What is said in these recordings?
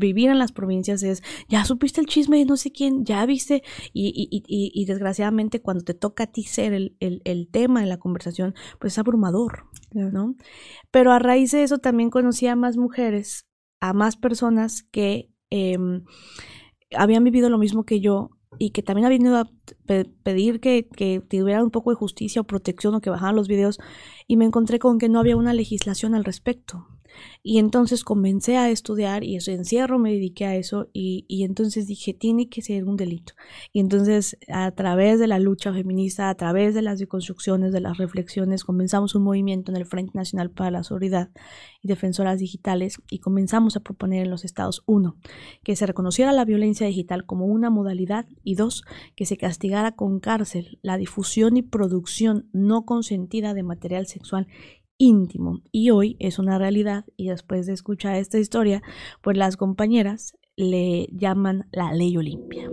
vivir en las provincias es, ya supiste el chisme de no sé quién, ya viste, y, y, y, y desgraciadamente cuando te toca a ti ser el, el, el tema de la conversación, pues es abrumador, ¿no? Pero a raíz de eso también conocí a más mujeres, a más personas que eh, habían vivido lo mismo que yo y que también habían ido a pedir que, que tuvieran un poco de justicia o protección o que bajaran los videos y me encontré con que no había una legislación al respecto. Y entonces comencé a estudiar y ese encierro me dediqué a eso y, y, entonces dije, tiene que ser un delito. Y entonces a través de la lucha feminista, a través de las deconstrucciones, de las reflexiones, comenzamos un movimiento en el Frente Nacional para la Seguridad y Defensoras Digitales y comenzamos a proponer en los estados, uno, que se reconociera la violencia digital como una modalidad y dos, que se castigara con cárcel la difusión y producción no consentida de material sexual íntimo y hoy es una realidad y después de escuchar esta historia, pues las compañeras le llaman la ley Olimpia.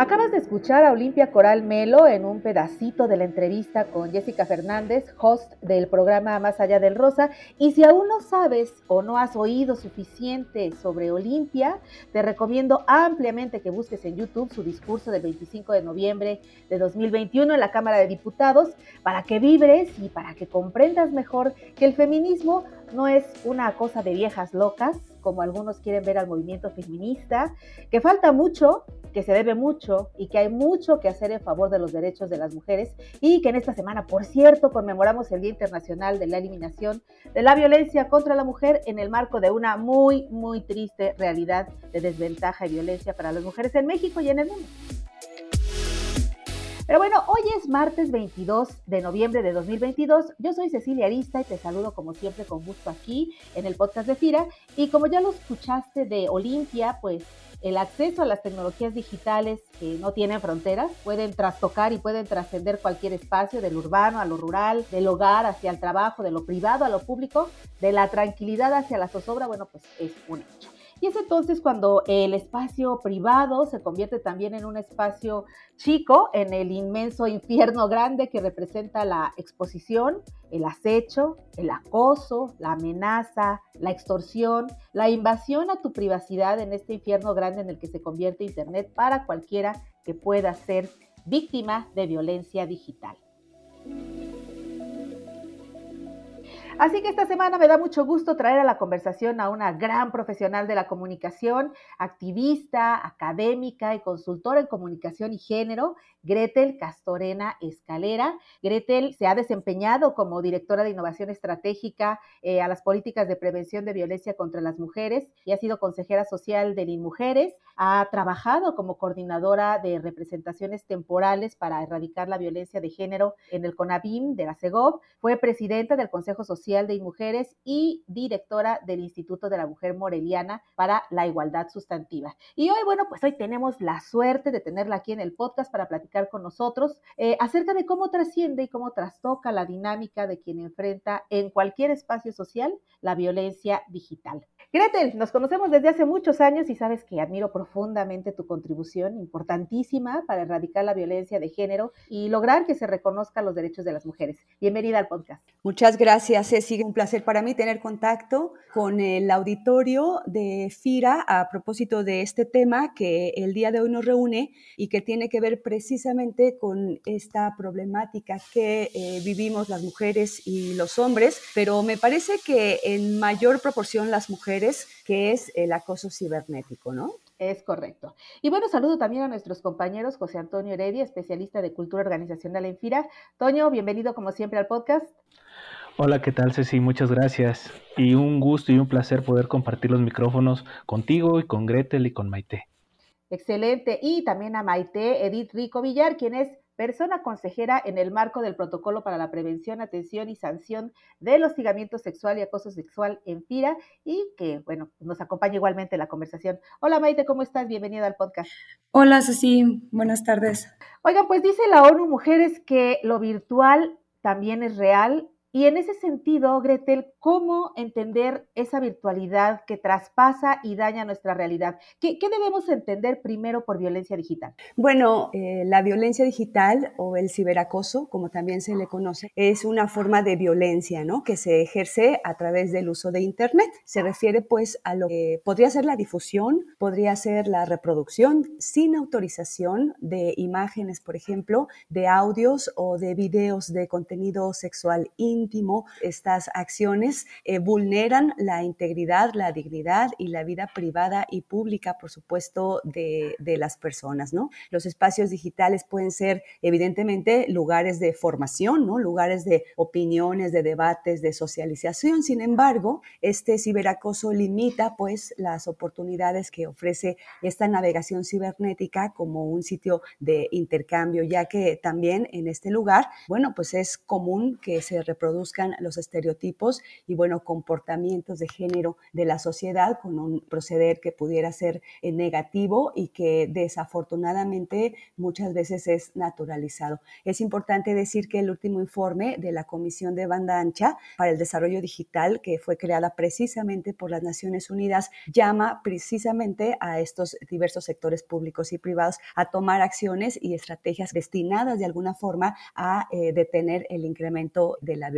Acabas de escuchar a Olimpia Coral Melo en un pedacito de la entrevista con Jessica Fernández, host del programa Más Allá del Rosa. Y si aún no sabes o no has oído suficiente sobre Olimpia, te recomiendo ampliamente que busques en YouTube su discurso del 25 de noviembre de 2021 en la Cámara de Diputados para que vibres y para que comprendas mejor que el feminismo no es una cosa de viejas locas, como algunos quieren ver al movimiento feminista, que falta mucho, que se debe mucho y que hay mucho que hacer en favor de los derechos de las mujeres y que en esta semana, por cierto, conmemoramos el Día Internacional de la Eliminación de la Violencia contra la Mujer en el marco de una muy, muy triste realidad de desventaja y violencia para las mujeres en México y en el mundo. Pero bueno, hoy es martes 22 de noviembre de 2022. Yo soy Cecilia Arista y te saludo como siempre con gusto aquí en el podcast de FIRA. Y como ya lo escuchaste de Olimpia, pues el acceso a las tecnologías digitales que no tienen fronteras, pueden trastocar y pueden trascender cualquier espacio, del urbano a lo rural, del hogar hacia el trabajo, de lo privado a lo público, de la tranquilidad hacia la zozobra, bueno, pues es un hecho. Y es entonces cuando el espacio privado se convierte también en un espacio chico, en el inmenso infierno grande que representa la exposición, el acecho, el acoso, la amenaza, la extorsión, la invasión a tu privacidad en este infierno grande en el que se convierte Internet para cualquiera que pueda ser víctima de violencia digital. Así que esta semana me da mucho gusto traer a la conversación a una gran profesional de la comunicación, activista, académica y consultora en comunicación y género, Gretel Castorena Escalera. Gretel se ha desempeñado como directora de innovación estratégica eh, a las políticas de prevención de violencia contra las mujeres y ha sido consejera social de Mujeres. Ha trabajado como coordinadora de representaciones temporales para erradicar la violencia de género en el CONABIM de la CEGOV. Fue presidenta del Consejo Social de Mujeres y directora del Instituto de la Mujer Moreliana para la Igualdad Sustantiva. Y hoy, bueno, pues hoy tenemos la suerte de tenerla aquí en el podcast para platicar con nosotros eh, acerca de cómo trasciende y cómo trastoca la dinámica de quien enfrenta en cualquier espacio social la violencia digital. Gretel, nos conocemos desde hace muchos años y sabes que admiro profundamente tu contribución importantísima para erradicar la violencia de género y lograr que se reconozcan los derechos de las mujeres. Bienvenida al podcast. Muchas gracias, Ceci. Un placer para mí tener contacto con el auditorio de FIRA a propósito de este tema que el día de hoy nos reúne y que tiene que ver precisamente con esta problemática que eh, vivimos las mujeres y los hombres, pero me parece que en mayor proporción las mujeres que es el acoso cibernético, ¿no? Es correcto. Y bueno, saludo también a nuestros compañeros José Antonio Heredia, especialista de cultura organizacional en FIRA. Toño, bienvenido como siempre al podcast. Hola, ¿qué tal Ceci? Muchas gracias. Y un gusto y un placer poder compartir los micrófonos contigo y con Gretel y con Maite. Excelente. Y también a Maite Edith Rico Villar, quien es persona consejera en el marco del protocolo para la prevención, atención y sanción del hostigamiento sexual y acoso sexual en FIRA y que, bueno, nos acompaña igualmente en la conversación. Hola Maite, ¿cómo estás? Bienvenida al podcast. Hola Ceci, buenas tardes. Oigan, pues dice la ONU Mujeres que lo virtual también es real Y en ese sentido, Gretel, ¿cómo entender esa virtualidad que traspasa y daña nuestra realidad? ¿Qué, debemos entender primero por violencia digital? Bueno, eh, la violencia digital o el ciberacoso, como también se le conoce, es una forma de violencia, ¿no? Que se ejerce a través del uso de Internet. Se refiere, pues, a lo que podría ser la difusión, podría ser la reproducción sin autorización de imágenes, por ejemplo, de audios o de videos de contenido sexual estas acciones eh, vulneran la integridad, la dignidad y la vida privada y pública, por supuesto, de, las personas, ¿no? Los espacios digitales pueden ser, evidentemente, lugares de formación, ¿no? Lugares de opiniones, de debates, de socialización. Sin embargo, este ciberacoso limita, pues, las oportunidades que ofrece esta navegación cibernética como un sitio de intercambio, ya que también en este lugar, bueno, pues es común que se reproduzcan los estereotipos y, bueno, comportamientos de género de la sociedad con un proceder que pudiera ser eh, negativo y que desafortunadamente muchas veces es naturalizado. Es importante decir que el último informe de la Comisión de Banda Ancha para el Desarrollo Digital, que fue creada precisamente por las Naciones Unidas, llama precisamente a estos diversos sectores públicos y privados a tomar acciones y estrategias destinadas de alguna forma a eh, detener el incremento de la violencia.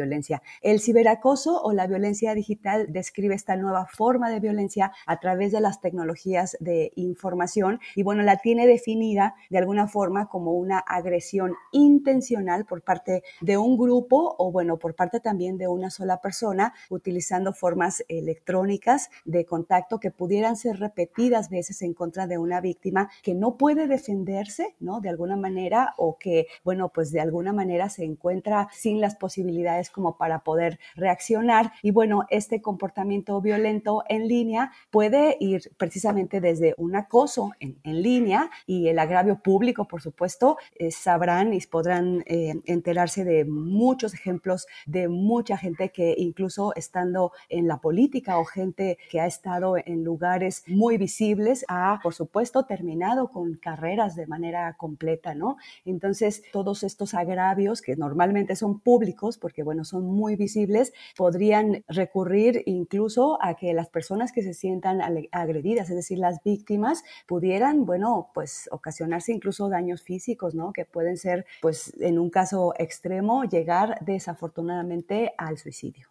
El ciberacoso o la violencia digital describe esta nueva forma de violencia a través de las tecnologías de información y bueno, la tiene definida de alguna forma como una agresión intencional por parte de un grupo o bueno, por parte también de una sola persona utilizando formas electrónicas de contacto que pudieran ser repetidas veces en contra de una víctima que no puede defenderse, ¿no? De alguna manera o que, bueno, pues de alguna manera se encuentra sin las posibilidades como para poder reaccionar. Y bueno, este comportamiento violento en línea puede ir precisamente desde un acoso en, línea y el agravio público, por supuesto, eh, sabrán y podrán eh, enterarse de muchos ejemplos de mucha gente que incluso estando en la política o gente que ha estado en lugares muy visibles ha, por supuesto, terminado con carreras de manera completa, ¿no? Entonces, todos estos agravios que normalmente son públicos, porque, bueno, son muy visibles, podrían recurrir incluso a que las personas que se sientan agredidas, es decir, las víctimas, pudieran, bueno, pues ocasionarse incluso daños físicos, ¿no? Que pueden ser, pues, en un caso extremo, llegar desafortunadamente al suicidio.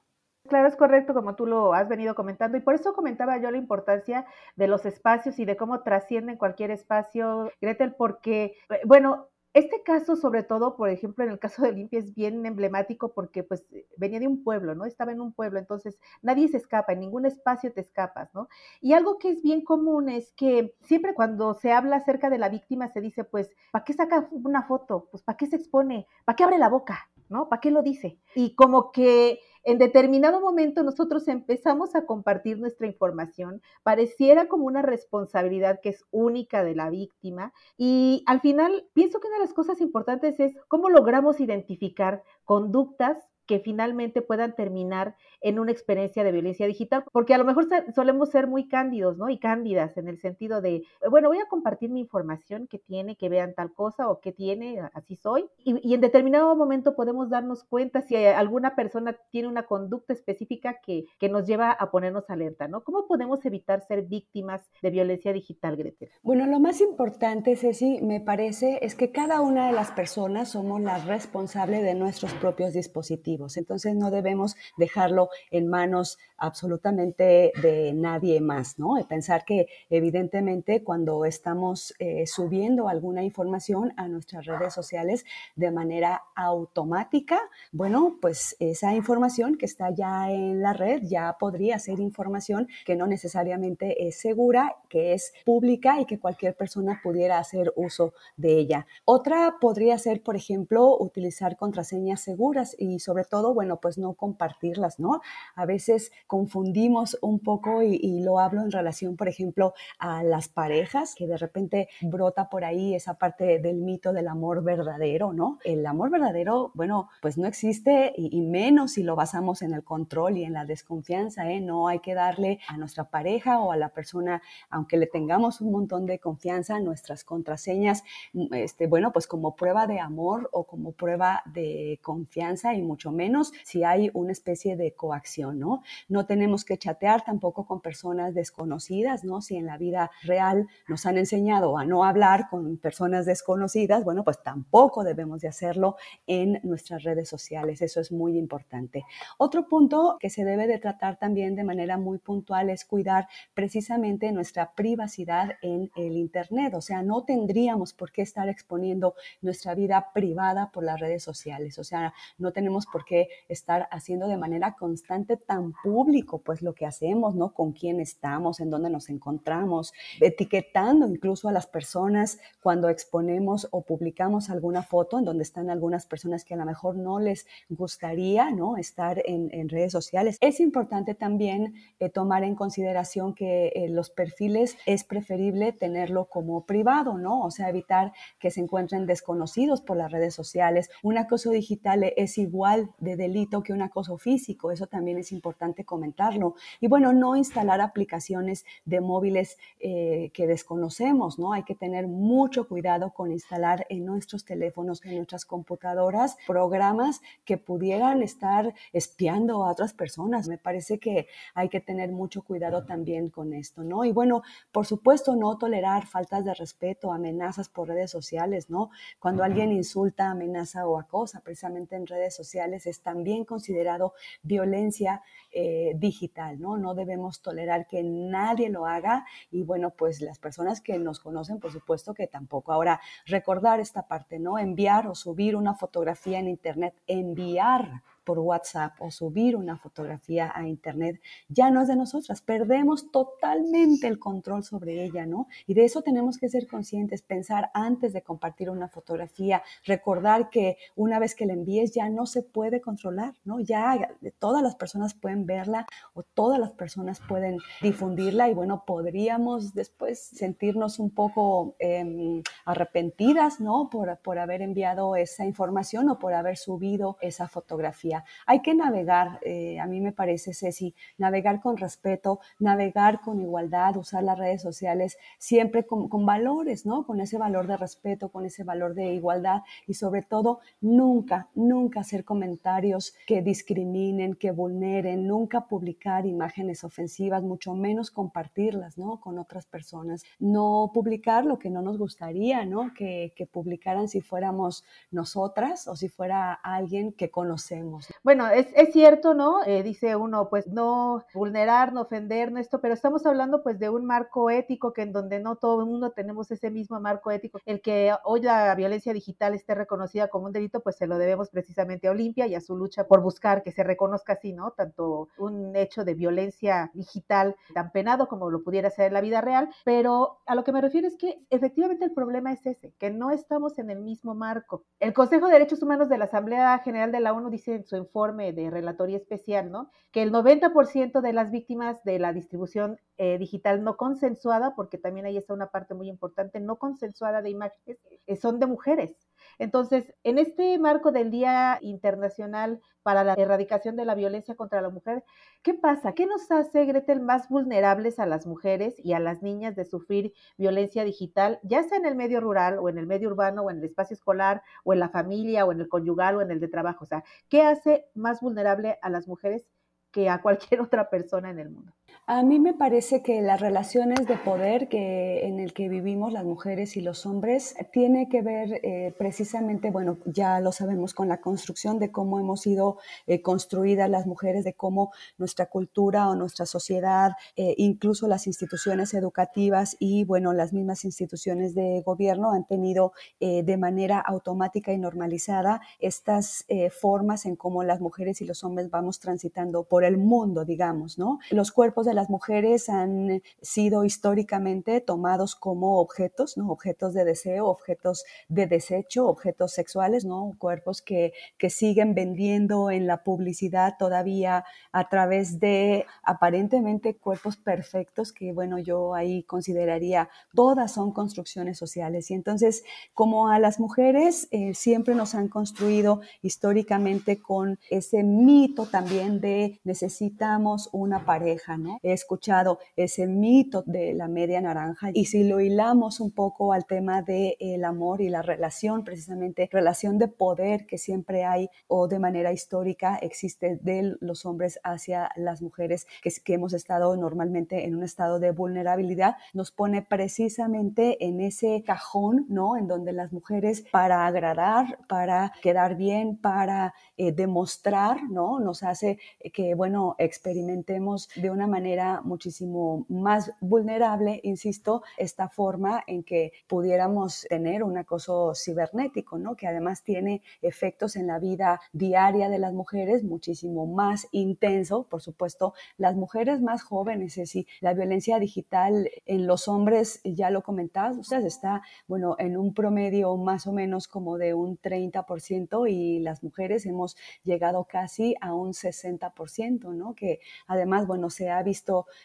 Claro, es correcto como tú lo has venido comentando y por eso comentaba yo la importancia de los espacios y de cómo trascienden cualquier espacio, Gretel, porque, eh, bueno, este caso, sobre todo, por ejemplo, en el caso de Olimpia es bien emblemático porque pues venía de un pueblo, ¿no? Estaba en un pueblo, entonces nadie se escapa, en ningún espacio te escapas, ¿no? Y algo que es bien común es que siempre cuando se habla acerca de la víctima se dice, pues, ¿para qué saca una foto? Pues, ¿para qué se expone? ¿Para qué abre la boca? ¿No? ¿Para qué lo dice? Y como que en determinado momento nosotros empezamos a compartir nuestra información, pareciera como una responsabilidad que es única de la víctima y al final pienso que una de las cosas importantes es cómo logramos identificar conductas que finalmente puedan terminar en una experiencia de violencia digital, porque a lo mejor solemos ser muy cándidos, ¿no? Y cándidas en el sentido de, bueno, voy a compartir mi información que tiene, que vean tal cosa o que tiene, así soy, y, en determinado momento podemos darnos cuenta si alguna persona tiene una conducta específica que, que nos lleva a ponernos alerta, ¿no? ¿Cómo podemos evitar ser víctimas de violencia digital, Gretel? Bueno, lo más importante, Ceci, me parece, es que cada una de las personas somos las responsables de nuestros propios dispositivos. Entonces no debemos dejarlo en manos absolutamente de nadie más, ¿no? Y pensar que evidentemente cuando estamos eh, subiendo alguna información a nuestras redes sociales de manera automática, bueno, pues esa información que está ya en la red ya podría ser información que no necesariamente es segura, que es pública y que cualquier persona pudiera hacer uso de ella. Otra podría ser, por ejemplo, utilizar contraseñas seguras y sobre todo, bueno, pues no compartirlas, ¿no? A veces confundimos un poco y, lo hablo en relación, por ejemplo, a las parejas, que de repente brota por ahí esa parte del mito del amor verdadero, ¿no? El amor verdadero, bueno, pues no existe y, menos si lo basamos en el control y en la desconfianza, ¿eh? No hay que darle a nuestra pareja o a la persona, aunque le tengamos un montón de confianza, nuestras contraseñas, este, bueno, pues como prueba de amor o como prueba de confianza y mucho menos menos si hay una especie de coacción, ¿no? No tenemos que chatear tampoco con personas desconocidas, ¿no? Si en la vida real nos han enseñado a no hablar con personas desconocidas, bueno, pues tampoco debemos de hacerlo en nuestras redes sociales. Eso es muy importante. Otro punto que se debe de tratar también de manera muy puntual es cuidar precisamente nuestra privacidad en el Internet. O sea, no tendríamos por qué estar exponiendo nuestra vida privada por las redes sociales. O sea, no tenemos por qué estar haciendo de manera constante tan público pues lo que hacemos, ¿no? Con quién estamos, en dónde nos encontramos, etiquetando incluso a las personas cuando exponemos o publicamos alguna foto en donde están algunas personas que a lo mejor no les gustaría, ¿no? Estar en, redes sociales. Es importante también eh, tomar en consideración que eh, los perfiles es preferible tenerlo como privado, ¿no? O sea, evitar que se encuentren desconocidos por las redes sociales. Un acoso digital es igual de delito que un acoso físico, eso también es importante comentarlo. Y bueno, no instalar aplicaciones de móviles eh, que desconocemos, ¿no? Hay que tener mucho cuidado con instalar en nuestros teléfonos, en nuestras computadoras, programas que pudieran estar espiando a otras personas. Me parece que hay que tener mucho cuidado también con esto, ¿no? Y bueno, por supuesto, no tolerar faltas de respeto, amenazas por redes sociales, ¿no? Cuando alguien insulta, amenaza o acosa precisamente en redes sociales, es también considerado violencia eh, digital, ¿no? No debemos tolerar que nadie lo haga y bueno, pues las personas que nos conocen, por supuesto que tampoco. Ahora, recordar esta parte, ¿no? Enviar o subir una fotografía en Internet, enviar por WhatsApp o subir una fotografía a Internet ya no es de nosotras, perdemos totalmente el control sobre ella, ¿no? Y de eso tenemos que ser conscientes, pensar antes de compartir una fotografía, recordar que una vez que la envíes ya no se puede controlar, ¿no? Ya todas las personas pueden verla o todas las personas pueden difundirla y bueno, podríamos después sentirnos un poco em, arrepentidas, ¿no? Por, por haber enviado esa información o por haber subido esa fotografía. Hay que navegar, eh, a mí me parece, Ceci, navegar con respeto, navegar con igualdad, usar las redes sociales siempre con, valores, ¿no? Con ese valor de respeto, con ese valor de igualdad y sobre todo nunca, nunca hacer comentarios que discriminen, que vulneren, nunca publicar imágenes ofensivas, mucho menos compartirlas, ¿no? Con otras personas. No publicar lo que no nos gustaría, ¿no? Que, que publicaran si fuéramos nosotras o si fuera alguien que conocemos. Bueno, es, cierto, ¿no? Eh, dice uno, pues no vulnerar, no ofender, no esto, pero estamos hablando pues de un marco ético que en donde no todo el mundo tenemos ese mismo marco ético. El que hoy la violencia digital esté reconocida como un delito, pues se lo debemos precisamente a Olimpia y a su lucha por buscar que se reconozca así, ¿no? Tanto un hecho de violencia digital tan penado como lo pudiera ser en la vida real, pero a lo que me refiero es que efectivamente el problema es ese, que no estamos en el mismo marco. El Consejo de Derechos Humanos de la Asamblea General de la ONU dice en su informe de relatoría especial, ¿no? Que el 90% de las víctimas de la distribución eh, digital no consensuada, porque también ahí está una parte muy importante, no consensuada de imágenes, eh, son de mujeres. Entonces, en este marco del Día Internacional para la Erradicación de la Violencia contra la Mujer, ¿qué pasa? ¿Qué nos hace, Gretel, más vulnerables a las mujeres y a las niñas de sufrir violencia digital, ya sea en el medio rural o en el medio urbano o en el espacio escolar o en la familia o en el conyugal o en el de trabajo? O sea, ¿qué hace más vulnerable a las mujeres que a cualquier otra persona en el mundo? A mí me parece que las relaciones de poder que, en el que vivimos las mujeres y los hombres tiene que ver eh, precisamente, bueno, ya lo sabemos, con la construcción de cómo hemos sido eh, construidas las mujeres, de cómo nuestra cultura o nuestra sociedad, eh, incluso las instituciones educativas y, bueno, las mismas instituciones de gobierno han tenido de manera automática y normalizada estas formas en cómo las mujeres y los hombres vamos transitando por el mundo, digamos, ¿no? Los cuerpos de las mujeres han sido históricamente tomados como objetos, ¿no? Objetos de deseo, objetos de desecho, objetos sexuales, ¿no? Cuerpos que, que siguen vendiendo en la publicidad todavía a través de aparentemente cuerpos perfectos que, bueno, yo ahí consideraría todas son construcciones sociales. Y entonces, como a las mujeres eh, siempre nos han construido históricamente con ese mito también de necesitamos una pareja, ¿no? He escuchado ese mito de la media naranja y si lo hilamos un poco al tema del el amor y la relación, precisamente relación de poder que siempre hay o de manera histórica existe de los hombres hacia las mujeres, que, que hemos estado normalmente en un estado de vulnerabilidad, nos pone precisamente en ese cajón, ¿no? En donde las mujeres para agradar, para quedar bien, para eh, demostrar, ¿no? Nos hace que, bueno, experimentemos de una manera muchísimo más vulnerable, insisto, esta forma en que pudiéramos tener un acoso cibernético, ¿no? Que además tiene efectos en la vida diaria de las mujeres muchísimo más intenso, por supuesto, las mujeres más jóvenes, es la violencia digital en los hombres, ya lo comentabas, ustedes está, bueno, en un promedio más o menos como de un 30% y las mujeres hemos llegado casi a un 60%, ¿no? Que además, bueno, se ha visto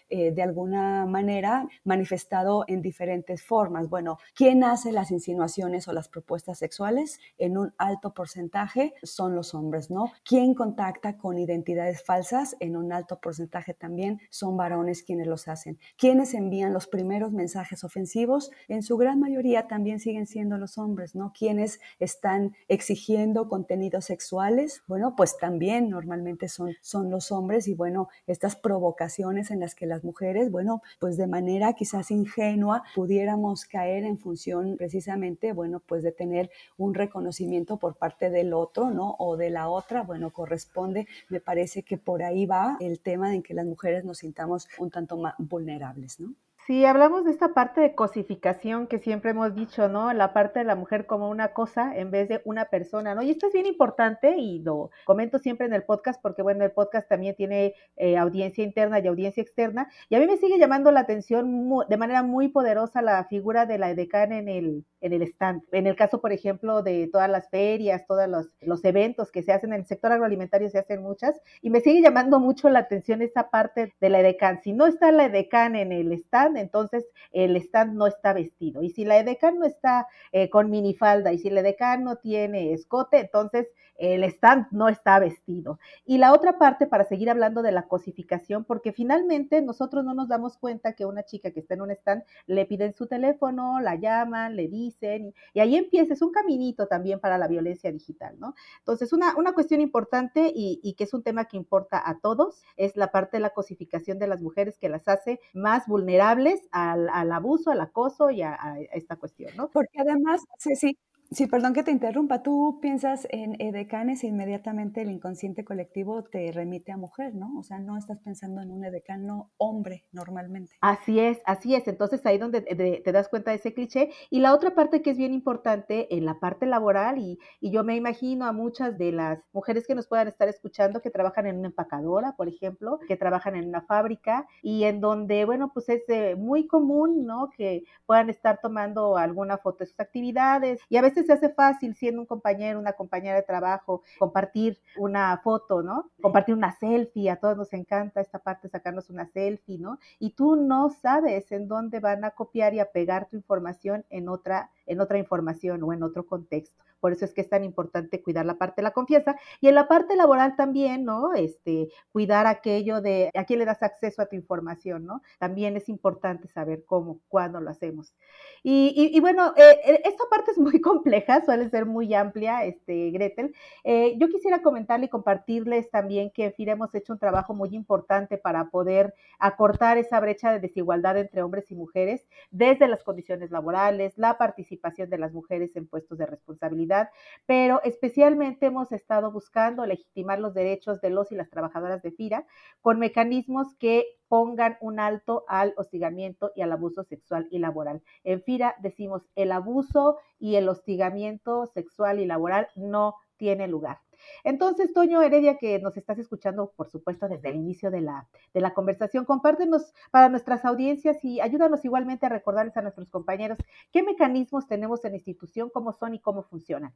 eh, de alguna manera manifestado en diferentes formas. Bueno, ¿quién hace las insinuaciones o las propuestas sexuales? En un alto porcentaje son los hombres, ¿no? ¿Quién contacta con identidades falsas? En un alto porcentaje también son varones quienes los hacen. ¿Quiénes envían los primeros mensajes ofensivos? En su gran mayoría también siguen siendo los hombres, ¿no? Quienes están exigiendo contenidos sexuales, bueno, pues también normalmente son, son los hombres y bueno, estas provocaciones en las que las mujeres, bueno, pues de manera quizás ingenua pudiéramos caer en función precisamente, bueno, pues de tener un reconocimiento por parte del otro, ¿no? O de la otra, bueno, corresponde, me parece que por ahí va el tema en que las mujeres nos sintamos un tanto más vulnerables, ¿no? Sí, hablamos de esta parte de cosificación que siempre hemos dicho, ¿no? La parte de la mujer como una cosa en vez de una persona, ¿no? Y esto es bien importante y lo comento siempre en el podcast porque, bueno, el podcast también tiene eh, audiencia interna y audiencia externa. Y a mí me sigue llamando la atención de manera muy poderosa la figura de la edecán en el, en el stand. En el caso, por ejemplo, de todas las ferias, todos los, los eventos que se hacen en el sector agroalimentario, se hacen muchas. Y me sigue llamando mucho la atención esa parte de la edecán. Si no está la edecán en el stand, entonces el stand no está vestido. Y si la edecán no está eh, con minifalda y si la edecán no tiene escote, entonces el stand no está vestido. Y la otra parte, para seguir hablando de la cosificación, porque finalmente nosotros no nos damos cuenta que una chica que está en un stand le piden su teléfono, la llaman, le dicen, y, ahí empieza, es un caminito también para la violencia digital, ¿no? Entonces, una, una cuestión importante y, que es un tema que importa a todos, es la parte de la cosificación de las mujeres que las hace más vulnerables al, abuso, al acoso y a, a, esta cuestión, ¿no? Porque además, sí, Sí, perdón que te interrumpa. Tú piensas en edecanes e inmediatamente el inconsciente colectivo te remite a mujer, ¿no? O sea, no estás pensando en un edecano hombre normalmente. Así es, así es. Entonces ahí donde te das cuenta de ese cliché. Y la otra parte que es bien importante en la parte laboral, y, y, yo me imagino a muchas de las mujeres que nos puedan estar escuchando que trabajan en una empacadora, por ejemplo, que trabajan en una fábrica y en donde, bueno, pues es eh, muy común, ¿no? Que puedan estar tomando alguna foto de sus actividades y a veces se hace fácil siendo un compañero, una compañera de trabajo, compartir una foto, ¿no? Compartir una selfie, a todos nos encanta esta parte, sacarnos una selfie, ¿no? Y tú no sabes en dónde van a copiar y a pegar tu información en otra, en otra información o en otro contexto. Por eso es que es tan importante cuidar la parte de la confianza y en la parte laboral también, ¿no? Este, cuidar aquello de a quién le das acceso a tu información, ¿no? También es importante saber cómo, cuándo lo hacemos. Y, bueno, eh, eh, esta parte es muy compleja, suele ser muy amplia, este, Gretel. Eh, yo quisiera comentarle y compartirles también que en FIRA hemos hecho un trabajo muy importante para poder acortar esa brecha de desigualdad entre hombres y mujeres desde las condiciones laborales, la participación de las mujeres en puestos de responsabilidad pero especialmente hemos estado buscando legitimar los derechos de los y las trabajadoras de FIRA con mecanismos que pongan un alto al hostigamiento y al abuso sexual y laboral. En FIRA decimos el abuso y el hostigamiento sexual y laboral no tiene lugar. Entonces, Toño Heredia, que nos estás escuchando, por supuesto, desde el inicio de la, de la conversación, compártenos para nuestras audiencias y ayúdanos igualmente a recordarles a nuestros compañeros qué mecanismos tenemos en la institución, cómo son y cómo funcionan.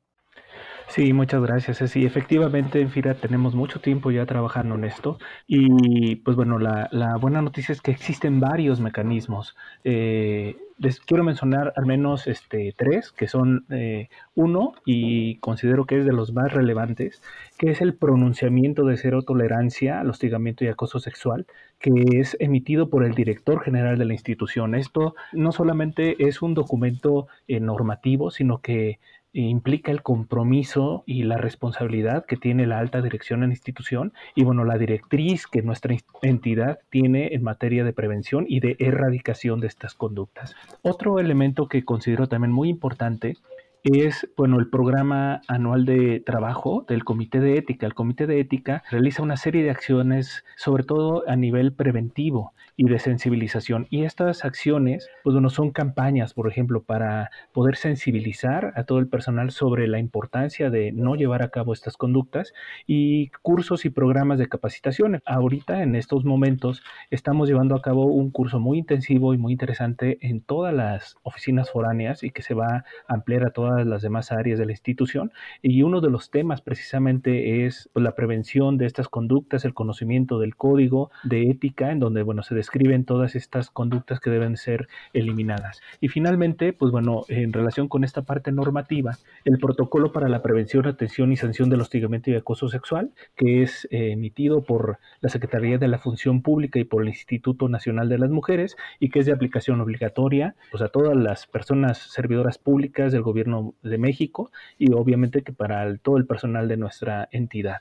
Sí, muchas gracias, Sí, Efectivamente, en FIRA tenemos mucho tiempo ya trabajando en esto y pues bueno, la, la buena noticia es que existen varios mecanismos. Eh, les quiero mencionar al menos este, tres, que son eh, uno, y considero que es de los más relevantes, que es el pronunciamiento de cero tolerancia al hostigamiento y acoso sexual, que es emitido por el director general de la institución. Esto no solamente es un documento eh, normativo, sino que implica el compromiso y la responsabilidad que tiene la alta dirección en la institución y bueno, la directriz que nuestra entidad tiene en materia de prevención y de erradicación de estas conductas. Otro elemento que considero también muy importante es, bueno, el programa anual de trabajo del Comité de Ética. El Comité de Ética realiza una serie de acciones, sobre todo a nivel preventivo y de sensibilización. Y estas acciones, pues bueno, son campañas, por ejemplo, para poder sensibilizar a todo el personal sobre la importancia de no llevar a cabo estas conductas y cursos y programas de capacitación. Ahorita, en estos momentos, estamos llevando a cabo un curso muy intensivo y muy interesante en todas las oficinas foráneas y que se va a ampliar a todas las demás áreas de la institución. Y uno de los temas precisamente es pues, la prevención de estas conductas, el conocimiento del código de ética, en donde, bueno, se describen todas estas conductas que deben ser eliminadas. Y finalmente, pues bueno, en relación con esta parte normativa, el protocolo para la prevención, atención y sanción del hostigamiento y acoso sexual, que es eh, emitido por la Secretaría de la Función Pública y por el Instituto Nacional de las Mujeres y que es de aplicación obligatoria pues, a todas las personas servidoras públicas del gobierno de México y obviamente que para todo el personal de nuestra entidad.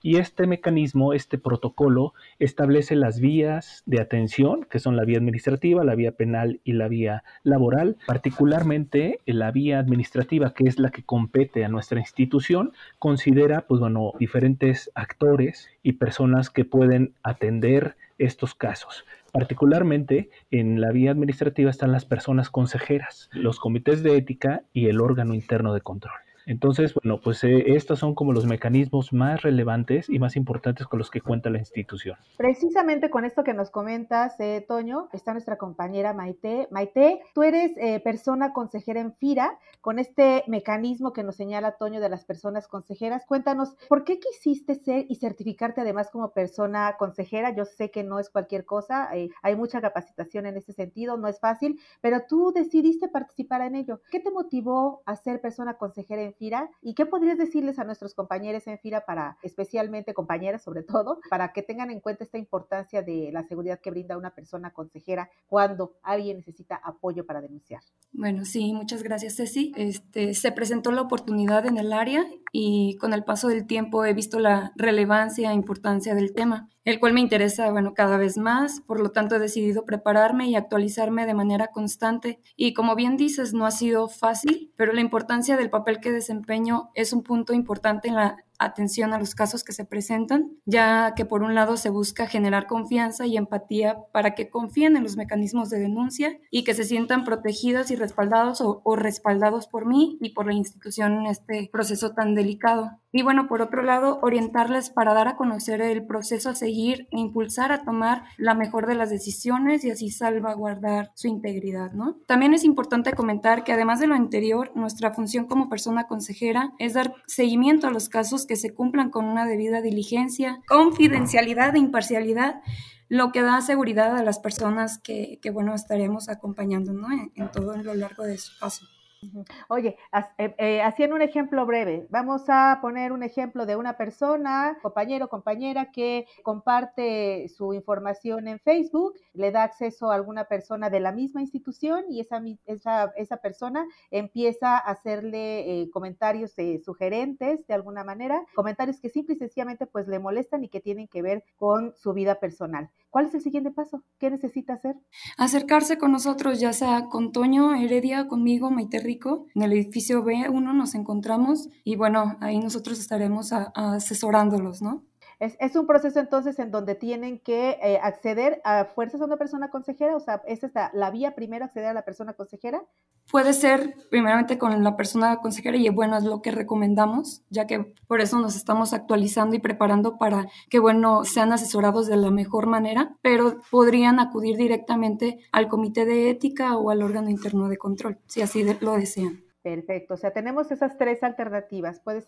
Y este mecanismo, este protocolo, establece las vías de atención, que son la vía administrativa, la vía penal y la vía laboral. Particularmente la vía administrativa, que es la que compete a nuestra institución, considera, pues bueno, diferentes actores y personas que pueden atender estos casos. Particularmente en la vía administrativa están las personas consejeras, los comités de ética y el órgano interno de control. Entonces, bueno, pues eh, estos son como los mecanismos más relevantes y más importantes con los que cuenta la institución. Precisamente con esto que nos comentas, eh, Toño, está nuestra compañera Maite. Maite, tú eres eh, persona consejera en FIRA, con este mecanismo que nos señala Toño de las personas consejeras. Cuéntanos, ¿por qué quisiste ser y certificarte además como persona consejera? Yo sé que no es cualquier cosa, hay mucha capacitación en ese sentido, no es fácil, pero tú decidiste participar en ello. ¿Qué te motivó a ser persona consejera en FIRA y qué podrías decirles a nuestros compañeros en FIRA para, especialmente compañeras sobre todo, para que tengan en cuenta esta importancia de la seguridad que brinda una persona consejera cuando alguien necesita apoyo para denunciar. Bueno, sí, muchas gracias Ceci. Este, se presentó la oportunidad en el área y con el paso del tiempo he visto la relevancia e importancia del tema, el cual me interesa, bueno, cada vez más, por lo tanto he decidido prepararme y actualizarme de manera constante. Y como bien dices, no ha sido fácil, pero la importancia del papel que desempeño es un punto importante en la atención a los casos que se presentan, ya que por un lado se busca generar confianza y empatía para que confíen en los mecanismos de denuncia y que se sientan protegidas y respaldados o, respaldados por mí y por la institución en este proceso tan delicado. Y bueno, por otro lado, orientarles para dar a conocer el proceso a seguir e impulsar a tomar la mejor de las decisiones y así salvaguardar su integridad, ¿no? También es importante comentar que además de lo anterior, nuestra función como persona consejera es dar seguimiento a los casos que se cumplan con una debida diligencia, confidencialidad e imparcialidad, lo que da seguridad a las personas que, bueno, estaremos acompañando en, en todo lo largo de su paso. Oye, eh, eh, haciendo un ejemplo breve, vamos a poner un ejemplo de una persona, compañero, compañera, que comparte su información en Facebook, le da acceso a alguna persona de la misma institución y esa, esa, esa persona empieza a hacerle eh, comentarios sugerentes de alguna manera, comentarios que simple y sencillamente pues le molestan y que tienen que ver con su vida personal. ¿Cuál es el siguiente paso? ¿Qué necesita hacer? Acercarse con nosotros, ya sea con Toño Heredia, conmigo, Maite en el edificio B1 nos encontramos y bueno, ahí nosotros estaremos asesorándolos, ¿no? Es, un proceso entonces en donde tienen que eh, acceder a fuerzas a una persona consejera, o sea, ¿es esta la vía primero acceder a la persona consejera? Puede ser primeramente con la persona consejera y bueno, es lo que recomendamos, ya que por eso nos estamos actualizando y preparando para que bueno, sean asesorados de la mejor manera, pero podrían acudir directamente al comité de ética o al órgano interno de control, si así lo desean. Perfecto, o sea, tenemos esas tres alternativas. Puedes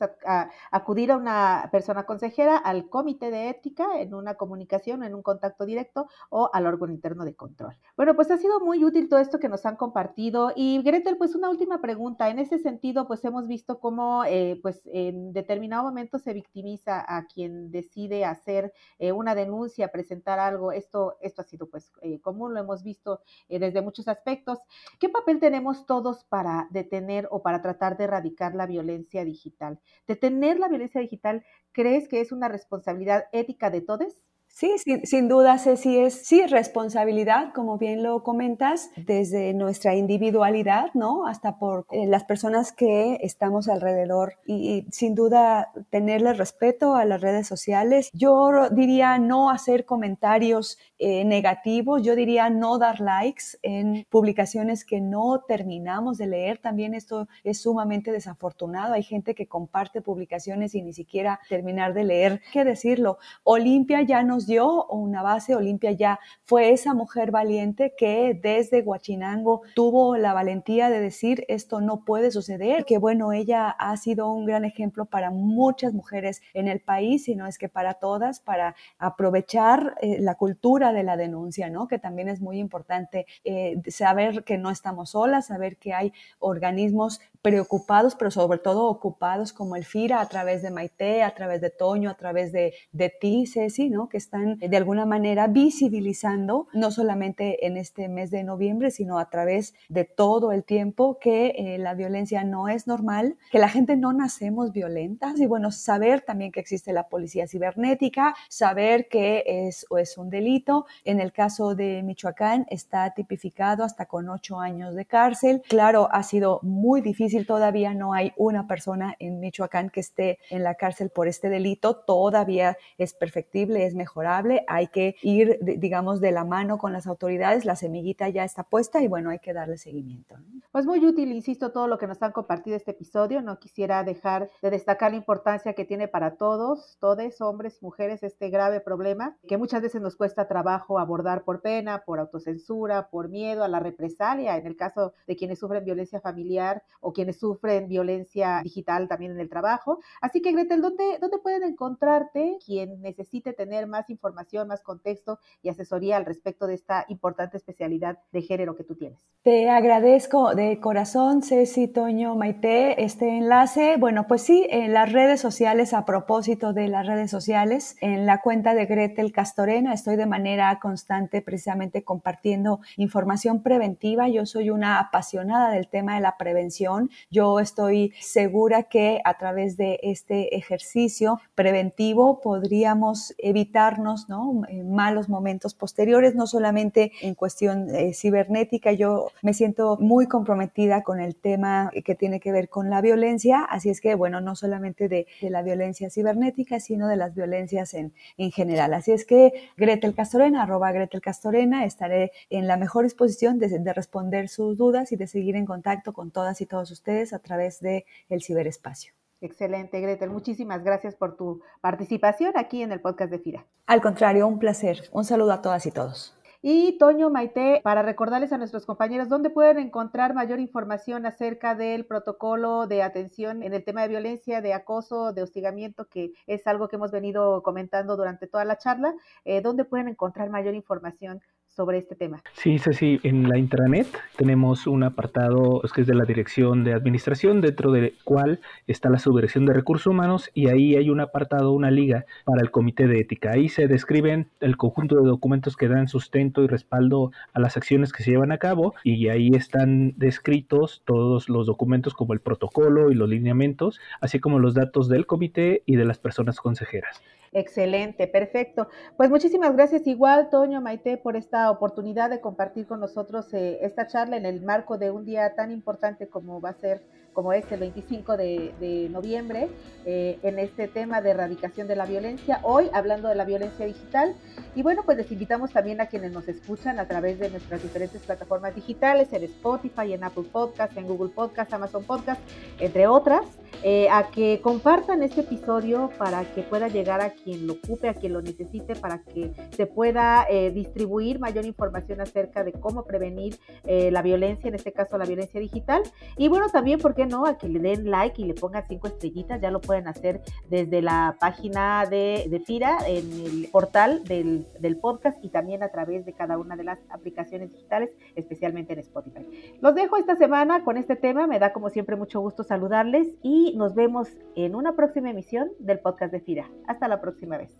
acudir a una persona consejera, al comité de ética, en una comunicación, en un contacto directo o al órgano interno de control. Bueno, pues ha sido muy útil todo esto que nos han compartido. Y Gretel, pues una última pregunta. En ese sentido, pues hemos visto cómo, eh, pues en determinado momento se victimiza a quien decide hacer eh, una denuncia, presentar algo. Esto, esto ha sido pues eh, común, lo hemos visto desde muchos aspectos. ¿Qué papel tenemos todos para detener o para tratar de erradicar la violencia digital. Detener la violencia digital, ¿crees que es una responsabilidad ética de todos? Sí, sin, duda, Ceci, es sí responsabilidad, como bien lo comentas, desde nuestra individualidad, ¿no? Hasta por eh, las personas que estamos alrededor y, sin duda tenerle respeto a las redes sociales. Yo diría no hacer comentarios eh, negativos, yo diría no dar likes en publicaciones que no terminamos de leer. También esto es sumamente desafortunado. Hay gente que comparte publicaciones y ni siquiera terminar de leer. ¿Qué decirlo? Olimpia ya nos dio una base, Olimpia ya fue esa mujer valiente que desde Huachinango tuvo la valentía de decir esto no puede suceder, que bueno, ella ha sido un gran ejemplo para muchas mujeres en el país, y no es que para todas, para aprovechar eh, la cultura de la denuncia, ¿no? Que también es muy importante eh, saber que no estamos solas, saber que hay organismos preocupados, pero sobre todo ocupados como el FIRA a través de Maite, a través de Toño, a través de, de ti, Ceci, ¿no? Que están de alguna manera visibilizando, no solamente en este mes de noviembre, sino a través de todo el tiempo que eh, la violencia no es normal, que la gente no nacemos violentas y bueno, saber también que existe la policía cibernética, saber que es, es un delito. En el caso de Michoacán está tipificado hasta con ocho años de cárcel. Claro, ha sido muy difícil todavía no hay una persona en Michoacán que esté en la cárcel por este delito, todavía es perfectible, es mejorable, hay que ir, digamos, de la mano con las autoridades, la semillita ya está puesta y bueno, hay que darle seguimiento. Pues muy útil, insisto, todo lo que nos han compartido este episodio, no quisiera dejar de destacar la importancia que tiene para todos, todos, hombres y mujeres, este grave problema que muchas veces nos cuesta trabajo abordar por pena, por autocensura, por miedo a la represalia, en el caso de quienes sufren violencia familiar o quienes quienes sufren violencia digital también en el trabajo. Así que Gretel, ¿dónde, ¿dónde pueden encontrarte quien necesite tener más información, más contexto y asesoría al respecto de esta importante especialidad de género que tú tienes? Te agradezco de corazón, Ceci, Toño, Maite, este enlace. Bueno, pues sí, en las redes sociales, a propósito de las redes sociales, en la cuenta de Gretel Castorena, estoy de manera constante precisamente compartiendo información preventiva. Yo soy una apasionada del tema de la prevención yo estoy segura que a través de este ejercicio preventivo podríamos evitarnos eh, malos momentos posteriores, no solamente en cuestión eh, cibernética. Yo me siento muy comprometida con el tema que tiene que ver con la violencia, así es que, bueno, no solamente de, la violencia cibernética, sino de las violencias en, general. Así es que Gretel Castorena, arroba Gretel Castorena, estaré en la mejor disposición de, de responder sus dudas y de seguir en contacto con todas y todos ustedes a través del el ciberespacio. Excelente, Gretel. Muchísimas gracias por tu participación aquí en el podcast de FIRA. Al contrario, un placer. Un saludo a todas y todos. Y Toño Maite, para recordarles a nuestros compañeros dónde pueden encontrar mayor información acerca del protocolo de atención en el tema de violencia, de acoso, de hostigamiento, que es algo que hemos venido comentando durante toda la charla, eh, dónde pueden encontrar mayor información sobre este tema. Sí, sí, en la intranet tenemos un apartado que es de la Dirección de Administración, dentro del cual está la Subdirección de Recursos Humanos y ahí hay un apartado, una liga para el Comité de Ética. Ahí se describen el conjunto de documentos que dan sustento y respaldo a las acciones que se llevan a cabo y ahí están descritos todos los documentos como el protocolo y los lineamientos, así como los datos del comité y de las personas consejeras. Excelente, perfecto. Pues muchísimas gracias igual, Toño, Maite, por esta oportunidad de compartir con nosotros eh, esta charla en el marco de un día tan importante como va a ser como es el 25 de, noviembre, eh, en este tema de erradicación de la violencia, hoy hablando de la violencia digital. Y bueno, pues les invitamos también a quienes nos escuchan a través de nuestras diferentes plataformas digitales, en Spotify, en Apple Podcast, en Google Podcast, Amazon Podcast, entre otras, eh, a que compartan este episodio para que pueda llegar a quien lo ocupe, a quien lo necesite, para que se pueda eh, distribuir mayor información acerca de cómo prevenir la violencia, en este caso la violencia digital. Y bueno, también porque no? A que le den like y le pongan cinco estrellitas. Ya lo pueden hacer desde la página de, de FIRA, en el portal del, del podcast y también a través de cada una de las aplicaciones digitales, especialmente en Spotify. Los dejo esta semana con este tema. Me da como siempre mucho gusto saludarles y nos vemos en una próxima emisión del podcast de FIRA. Hasta la próxima vez.